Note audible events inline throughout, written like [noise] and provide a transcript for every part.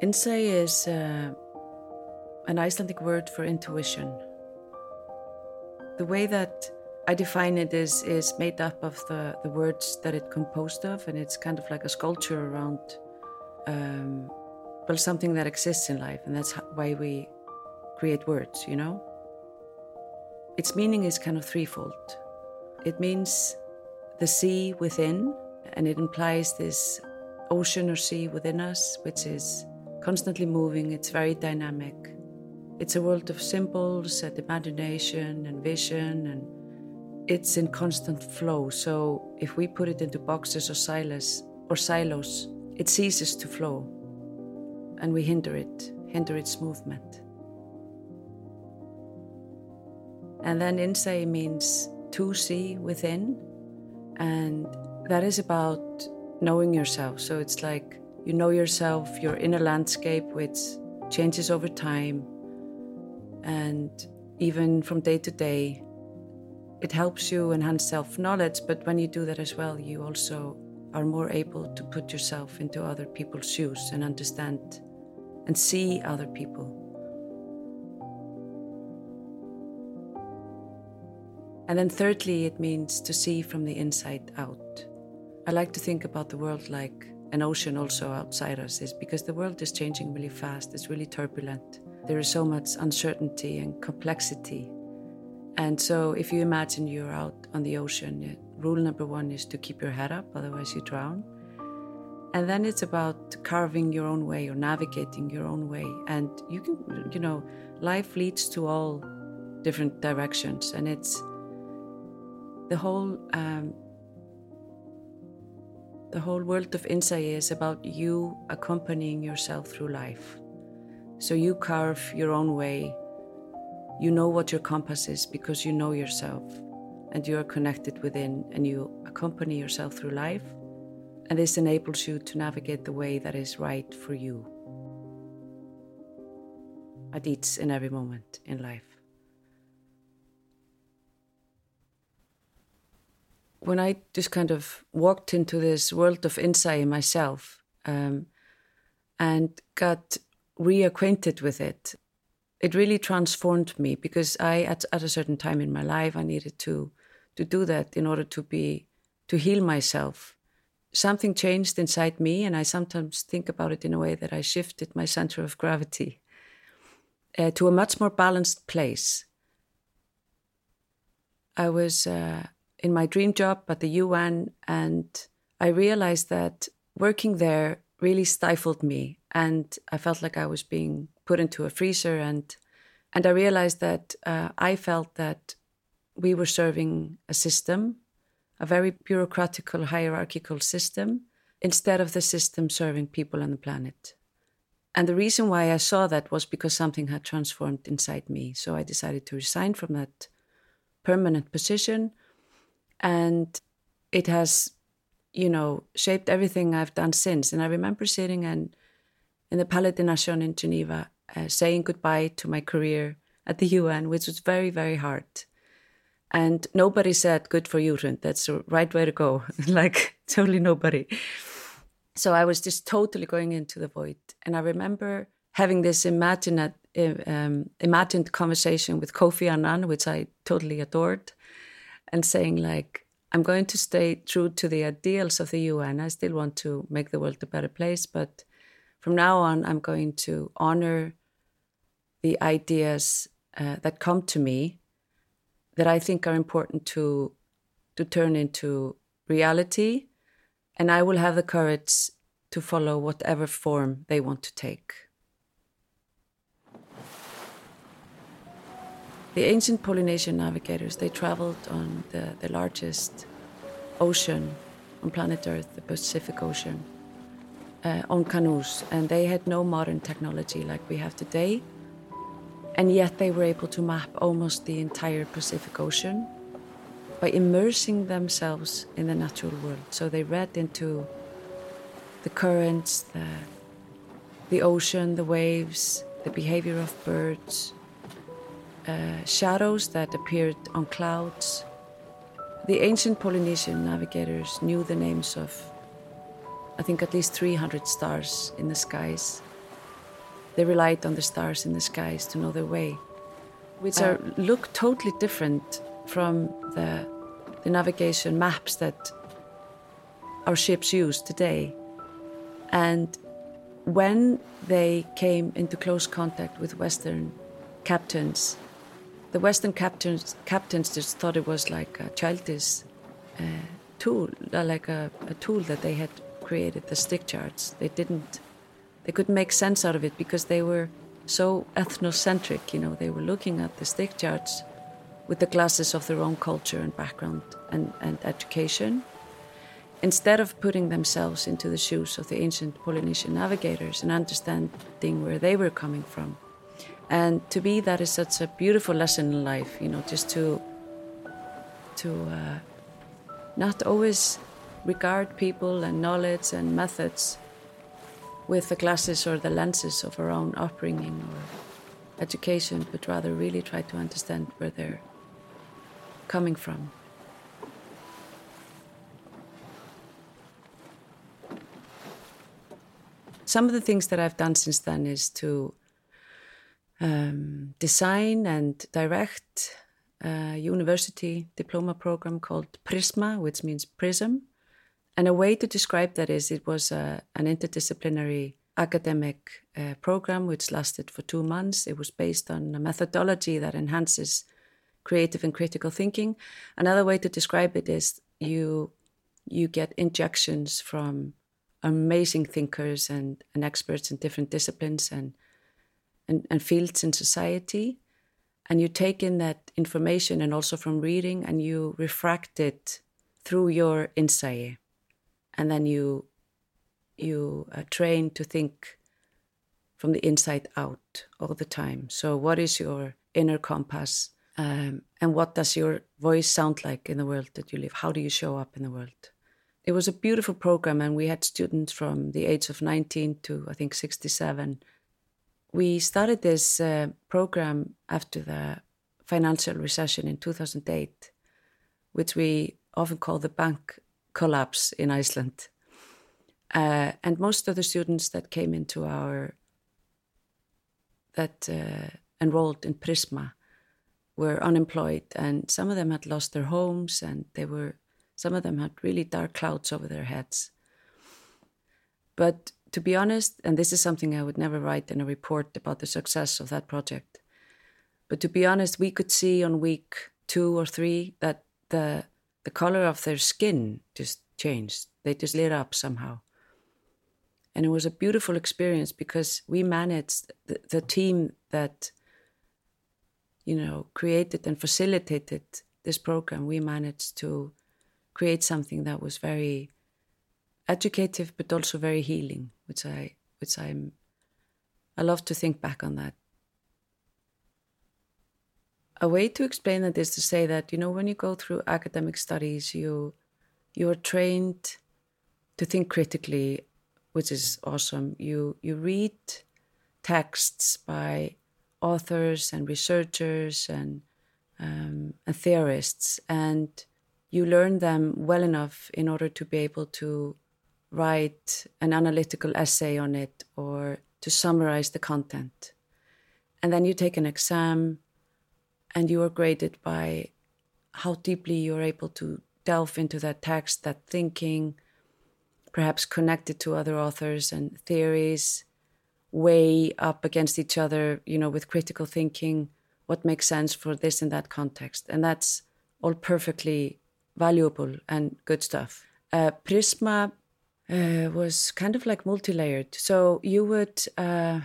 Innsæi is uh, an Icelandic word for intuition. The way that I define it is, is made up of the, the words that it composed of, and it's kind of like a sculpture around um, well, something that exists in life, and that's why we create words, you know? Its meaning is kind of threefold. It means the sea within, and it implies this ocean or sea within us, which is constantly moving, it's very dynamic. It's a world of symbols and imagination and vision, and it's in constant flow. So if we put it into boxes or silos, or silos, it ceases to flow, and we hinder it, hinder its movement. And then innsæi means to see within, and that is about knowing yourself. So it's like you know yourself, your inner landscape, which changes over time. And even from day to day, it helps you enhance self knowledge. But when you do that as well, you also are more able to put yourself into other people's shoes and understand and see other people. And then, thirdly, it means to see from the inside out. I like to think about the world like an ocean also outside us is because the world is changing really fast. It's really turbulent. There is so much uncertainty and complexity. And so, if you imagine you're out on the ocean, rule number one is to keep your head up, otherwise, you drown. And then it's about carving your own way or navigating your own way. And you can, you know, life leads to all different directions. And it's the whole um, the whole world of insight is about you accompanying yourself through life. So you carve your own way. You know what your compass is because you know yourself and you are connected within and you accompany yourself through life. And this enables you to navigate the way that is right for you at each and every moment in life. When I just kind of walked into this world of insight in myself um, and got reacquainted with it, it really transformed me because I, at, at a certain time in my life, I needed to to do that in order to be to heal myself. Something changed inside me, and I sometimes think about it in a way that I shifted my center of gravity uh, to a much more balanced place. I was. Uh, in my dream job at the UN, and I realized that working there really stifled me, and I felt like I was being put into a freezer, and and I realized that uh, I felt that we were serving a system, a very bureaucratical, hierarchical system, instead of the system serving people on the planet. And the reason why I saw that was because something had transformed inside me. So I decided to resign from that permanent position and it has you know shaped everything i've done since. And i remember sitting and in the palais des nations in geneva uh, saying goodbye to my career at the un which was very very hard. And nobody said good for you Hrund. that's the right way to go. [laughs] Like totally nobody. So i was just totally going into the void. And i remember having this imagined, um, imagined conversation with kofi annan which i totally adored and saying like i'm going to stay true to the ideals of the un i still want to make the world a better place but from now on i'm going to honor the ideas uh, that come to me that i think are important to to turn into reality and i will have the courage to follow whatever form they want to take The ancient Polynesian navigators, they traveled on the, the largest ocean on planet Earth, the Pacific Ocean, uh, on canoes, and they had no modern technology like we have today. And yet they were able to map almost the entire Pacific Ocean by immersing themselves in the natural world. So they read into the currents, the, the ocean, the waves, the behavior of birds, uh, shadows that appeared on clouds. The ancient Polynesian navigators knew the names of, I think, at least 300 stars in the skies. they relied on the stars in the skies to know their way, which are look totally different from the the navigation maps that our ships use today. And when they came into close contact with Western captains, the Western captains captains just thought it was like a childish uh, tool, uh, like a, a, tool that they had created, the stick charts. They didn't, they couldn't make sense out of it because they were so ethnocentric. You know, they were looking at the stick charts with the glasses of their own culture and background and, and education. Instead of putting themselves into the shoes of the ancient Polynesian navigators and understanding where they were coming from. And to me, that is such a beautiful lesson in life, you know, just to, to uh, not always regard people and knowledge and methods with the glasses or the lenses of our own upbringing or education, but rather really try to understand where they're coming from. Some of the things that I've done since then is to um, design and direct a university diploma program called Prisma, which means prism. And a way to describe that is it was a, an interdisciplinary academic uh, program which lasted for two months. It was based on a methodology that enhances creative and critical thinking. Another way to describe it is you you get injections from amazing thinkers and, and experts in different disciplines and, and, and fields in society. And you take in that information and also from reading and you refract it through your insight. And then you you uh, train to think from the inside out all the time. So, what is your inner compass? Um, and what does your voice sound like in the world that you live? How do you show up in the world? It was a beautiful program, and we had students from the age of 19 to I think 67. We started this uh, program after the financial recession in 2008, which we often call the bank collapse in Iceland. Uh, and most of the students that came into our that uh, enrolled in Prisma were unemployed and some of them had lost their homes and they were some of them had really dark clouds over their heads but to be honest and this is something i would never write in a report about the success of that project but to be honest we could see on week two or three that the the color of their skin just changed. They just lit up somehow. And it was a beautiful experience because we managed the, the team that you know, created and facilitated this program, we managed to create something that was very educative but also very healing, which I which I'm I love to think back on that. A way to explain that is to say that, you know, when you go through academic studies, you you are trained to think critically, which is awesome. You you read texts by authors and researchers and, um, and theorists, and you learn them well enough in order to be able to write an analytical essay on it or to summarize the content. And then you take an exam and you are graded by how deeply you're able to delve into that text, that thinking, perhaps connected to other authors and theories, weigh up against each other, you know, with critical thinking, what makes sense for this and that context. And that's all perfectly valuable and good stuff. Uh, Prisma uh, was kind of like multi layered. So you would uh,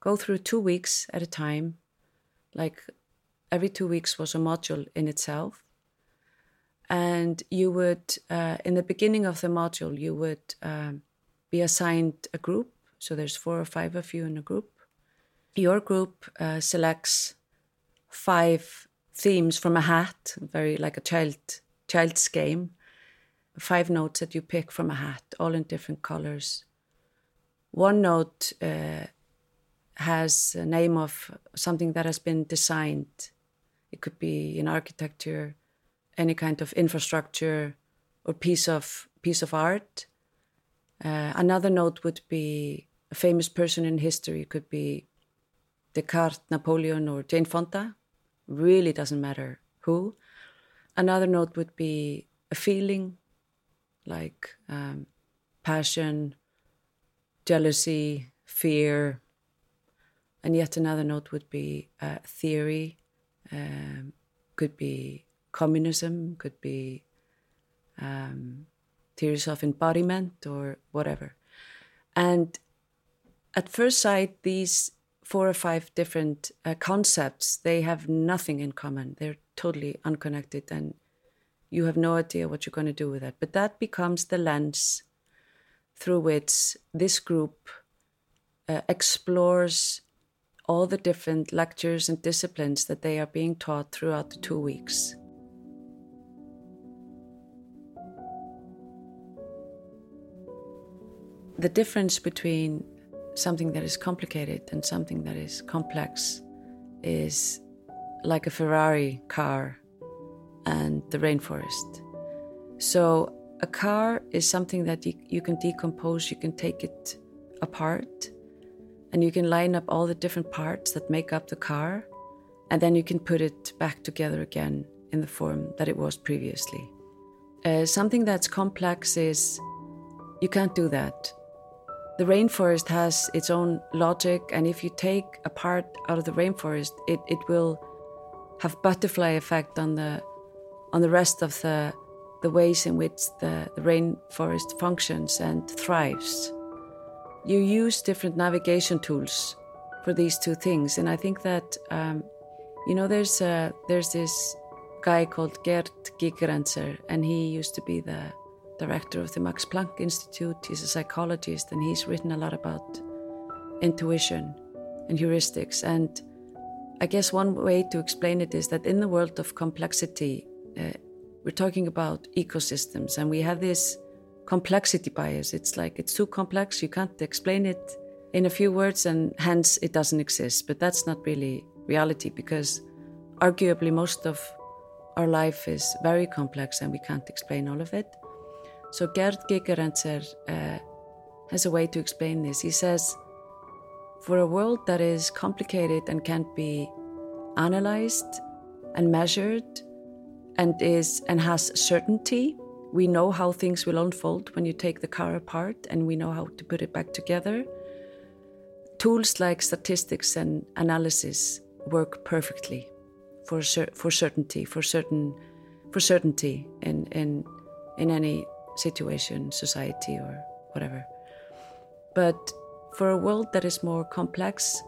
go through two weeks at a time, like every two weeks was a module in itself. And you would, uh, in the beginning of the module, you would um, be assigned a group so there's four or five of you in a group. Your group uh, selects five themes from a hat, very like a child child's game. Five notes that you pick from a hat, all in different colors. One note uh, has a name of something that has been designed. It could be in architecture, any kind of infrastructure, or piece of piece of art. Uh, another note would be a famous person in history. It could be Descartes, Napoleon, or Jane Fonda. Really doesn't matter who. Another note would be a feeling like um, passion, jealousy, fear. And yet another note would be uh, theory, um, could be communism, could be um, theories of embodiment or whatever. And at first sight, these four or five different uh, concepts, they have nothing in common. They're totally unconnected and you have no idea what you're going to do with that. But that becomes the lens through which this group uh, explores all the different lectures and disciplines that they are being taught throughout the two weeks. The difference between something that is complicated and something that is complex is like a Ferrari car and the rainforest. So, a car is something that you, you can decompose, you can take it apart, and you can line up all the different parts that make up the car, and then you can put it back together again in the form that it was previously. Uh, something that's complex is you can't do that. The rainforest has its own logic, and if you take a part out of the rainforest, it, it will have butterfly effect on the on the rest of the the ways in which the, the rainforest functions and thrives. You use different navigation tools for these two things, and I think that um, you know there's a, there's this guy called Gerd Gigerenzer, and he used to be the director of the Max Planck Institute. He's a psychologist, and he's written a lot about intuition and heuristics. And I guess one way to explain it is that in the world of complexity, uh, we're talking about ecosystems and we have this complexity bias. It's like it's too complex, you can't explain it in a few words, and hence it doesn't exist. But that's not really reality because arguably most of our life is very complex and we can't explain all of it. So Gerd Gigerenzer uh, has a way to explain this. He says, for a world that is complicated and can't be analyzed and measured and is and has certainty. We know how things will unfold when you take the car apart and we know how to put it back together. Tools like statistics and analysis work perfectly for for certainty, for certain for certainty in in in any situation, society or whatever. But for a world that is more complex,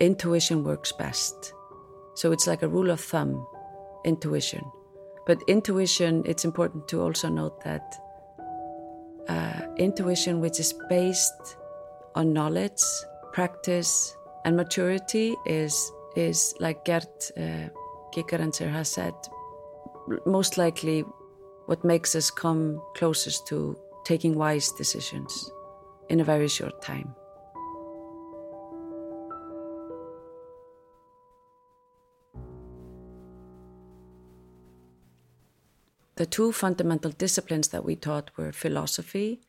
intuition works best. So it's like a rule of thumb intuition. But intuition, it's important to also note that uh, intuition, which is based on knowledge, practice, and maturity, is is like Gerd uh, Gigerenzer has said, most likely what makes us come closest to taking wise decisions in a very short time. The two fundamental disciplines that we taught were philosophy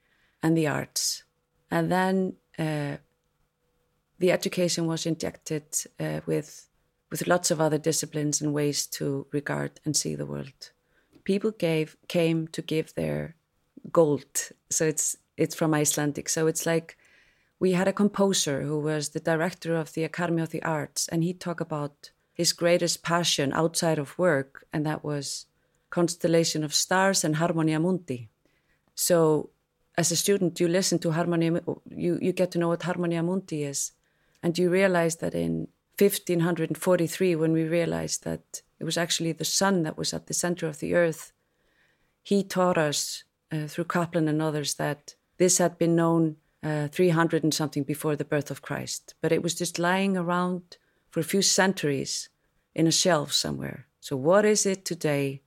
and the arts. And then uh, the education was injected uh, with, with lots of other disciplines and ways to regard and see the world. People gave, came to give their gold. So it's, it's from Icelandic. So it's like we had a composer who was the director of the Academy of the Arts, and he talked about his greatest passion outside of work, and that was constellation of stars and Harmonia Mundi. So as a student, you listen to Harmonia, you, you get to know what Harmonia Mundi is. And you realize that in 1543, when we realized that it was actually the sun that was at the center of the earth, he taught us uh, through Kepler and others that this had been known uh, 300 and something before the birth of Christ, but it was just lying around for a few centuries in a shelf somewhere. So, what is it today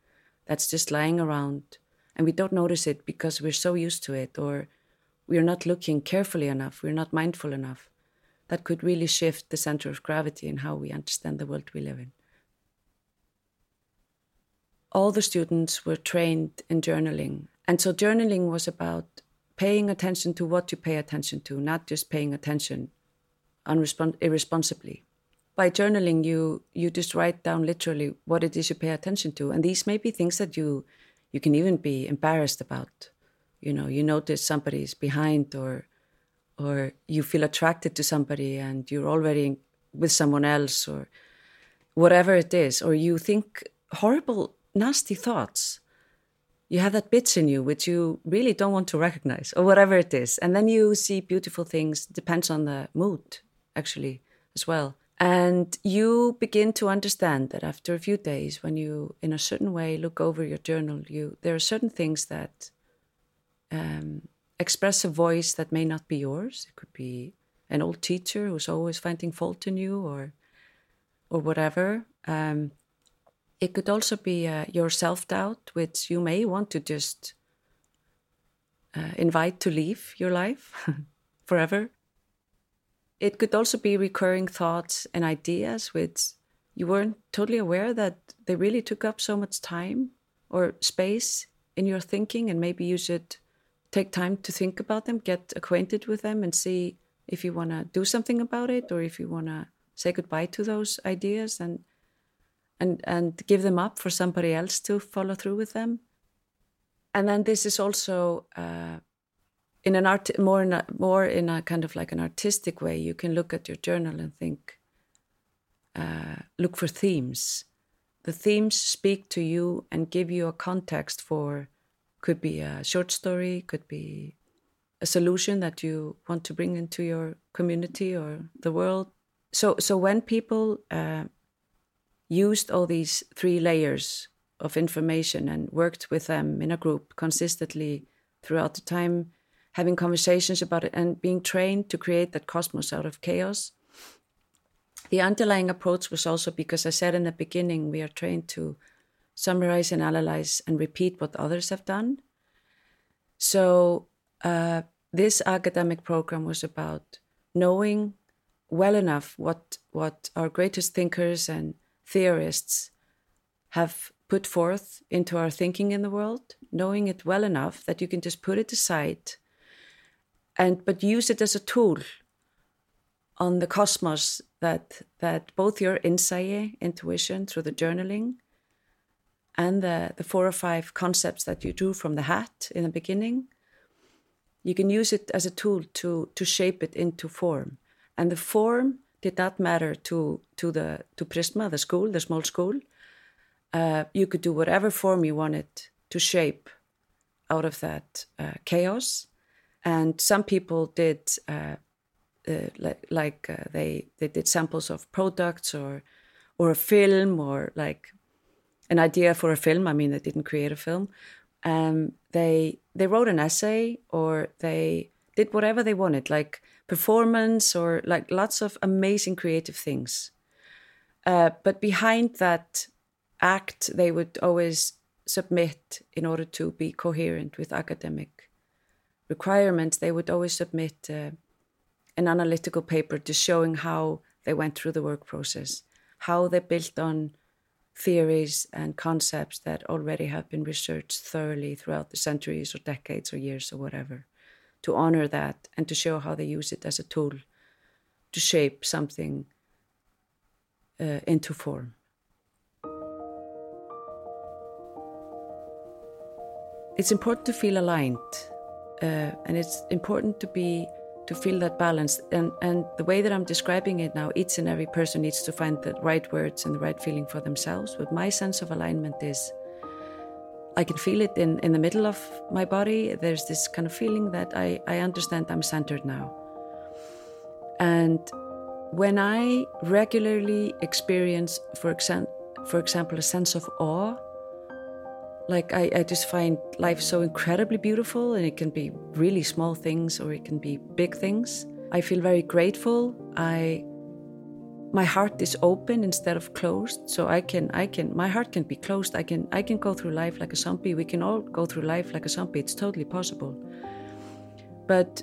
that's just lying around and we don't notice it because we're so used to it or we're not looking carefully enough, we're not mindful enough. That could really shift the center of gravity in how we understand the world we live in. All the students were trained in journaling. And so journaling was about paying attention to what you pay attention to, not just paying attention irresponsibly. By journaling, you you just write down literally what it is you pay attention to, and these may be things that you you can even be embarrassed about. You know, you notice somebody's behind, or or you feel attracted to somebody, and you're already with someone else, or whatever it is, or you think horrible, nasty thoughts. You have that bitch in you which you really don't want to recognize or whatever it is. And then you see beautiful things depends on the mood actually as well and you begin to understand that after a few days when you in a certain way look over your journal you there are certain things that um, express a voice that may not be yours it could be an old teacher who's always finding fault in you or or whatever um, it could also be uh, your self doubt, which you may want to just uh, invite to leave your life [laughs] forever. It could also be recurring thoughts and ideas which you weren't totally aware that they really took up so much time or space in your thinking, and maybe you should take time to think about them, get acquainted with them, and see if you want to do something about it or if you want to say goodbye to those ideas and and and give them up for somebody else to follow through with them. And then this is also uh, in an art more in a, more in a kind of like an artistic way you can look at your journal and think uh, look for themes. The themes speak to you and give you a context for could be a short story could be a solution that you want to bring into your community or the world. So so when people uh, used all these three layers of information and worked with them in a group consistently throughout the time, having conversations about it and being trained to create that cosmos out of chaos. The underlying approach was also because I said in the beginning, we are trained to summarize and analyze and repeat what others have done. So, uh, this academic program was about knowing well enough what, what our greatest thinkers and theorists have put forth into our thinking in the world, knowing it well enough that you can just put it aside and but use it as a tool on the cosmos that that both your insight, intuition through the journaling and the, the four or five concepts that you drew from the hat in the beginning, you can use it as a tool to to shape it into form. And the form did not matter to to the to Prisma, the school, the small school. Uh, you could do whatever form you wanted to shape out of that uh, chaos, and some people did uh, uh like, uh, they they did samples of products or or a film or like an idea for a film. I mean, they didn't create a film. Um, they they wrote an essay or they did whatever they wanted, like performance or like lots of amazing creative things. Uh, but behind that act, they would always submit, in order to be coherent with academic requirements, they would always submit uh, an analytical paper just showing how they went through the work process, how they built on theories and concepts that already have been researched thoroughly throughout the centuries or decades or years or whatever to honor that and to show how they use it as a tool to shape something uh, into form. It's important to feel aligned, uh, and it's important to be to feel that balance. And and the way that I'm describing it now, each and every person needs to find the right words and the right feeling for themselves. But my sense of alignment is I can feel it in, in the middle of my body. There's this kind of feeling that I, I understand I'm centered now. And when I regularly experience, for, exa- for example, a sense of awe, like I, I just find life so incredibly beautiful, and it can be really small things or it can be big things. I feel very grateful. I my heart is open instead of closed so i can i can my heart can be closed. I can i can go through life like a zombie. We can all go through life like a zombie. It's totally possible. But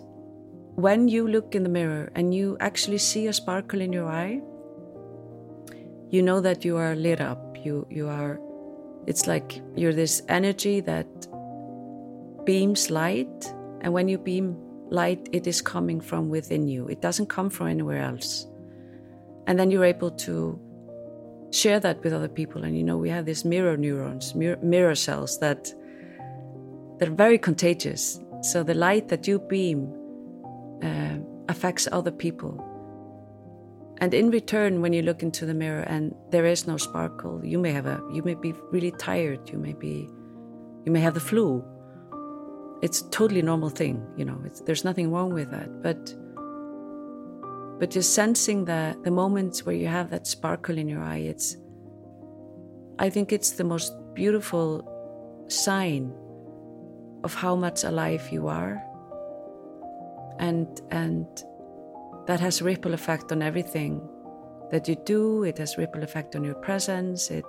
when you look in the mirror and you actually see a sparkle in your eye you know that you are lit up. You you are it's like you're this energy that beams light And when you beam light, it is coming from within you, it doesn't come from anywhere else. And then you're able to share that with other people. And you know, we have these mirror neurons, mirror, mirror cells that, are very contagious. So the light that you beam uh, affects other people. And in return, when you look into the mirror and there is no sparkle, you may have a, you may be really tired. You may be, you may have the flu. It's a totally normal thing, you know. there's nothing wrong with that. But, but just sensing the the moments where you have that sparkle in your eye, it's, I think it's the most beautiful sign of how much alive you are and and that has ripple effect on everything. That you do it has ripple effect on your presence. It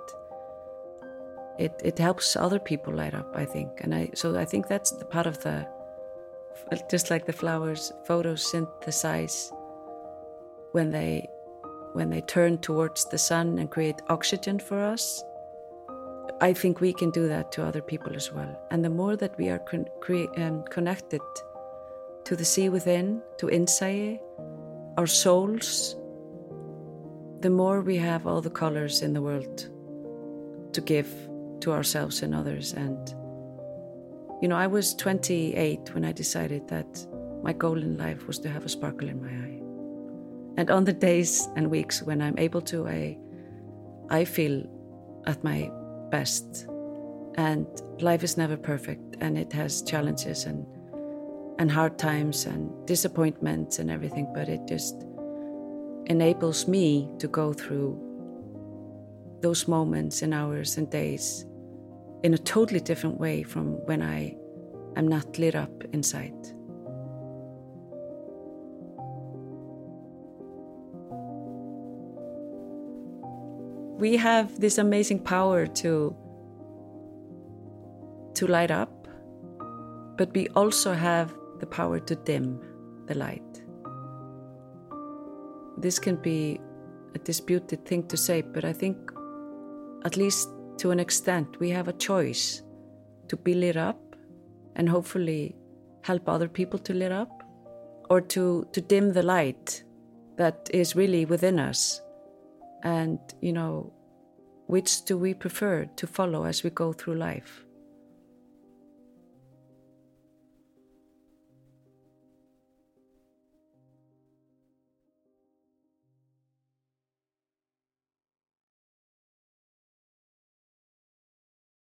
it it helps other people light up i think. And i so i think that's the part of the just like the flowers photosynthesize when they when they turn towards the sun and create oxygen for us. I think we can do that to other people as well. And the more that we are con- cre- um, connected to the sea within, to insight, our souls, the more we have all the colors in the world to give to ourselves and others. And, you know, I was 28 when I decided that my goal in life was to have a sparkle in my eye. And on the days and weeks when I'm able to, I, I feel at my best. And life is never perfect and it has challenges and and hard times and disappointments and everything, but it just enables me to go through those moments and hours and days in a totally different way from when I am not lit up inside. We have this amazing power to to light up, but we also have the power to dim the light. This can be a disputed thing to say, but I think, at least to an extent, we have a choice to be lit up and hopefully help other people to lit up or to, to dim the light that is really within us. And, you know, which do we prefer to follow as we go through life?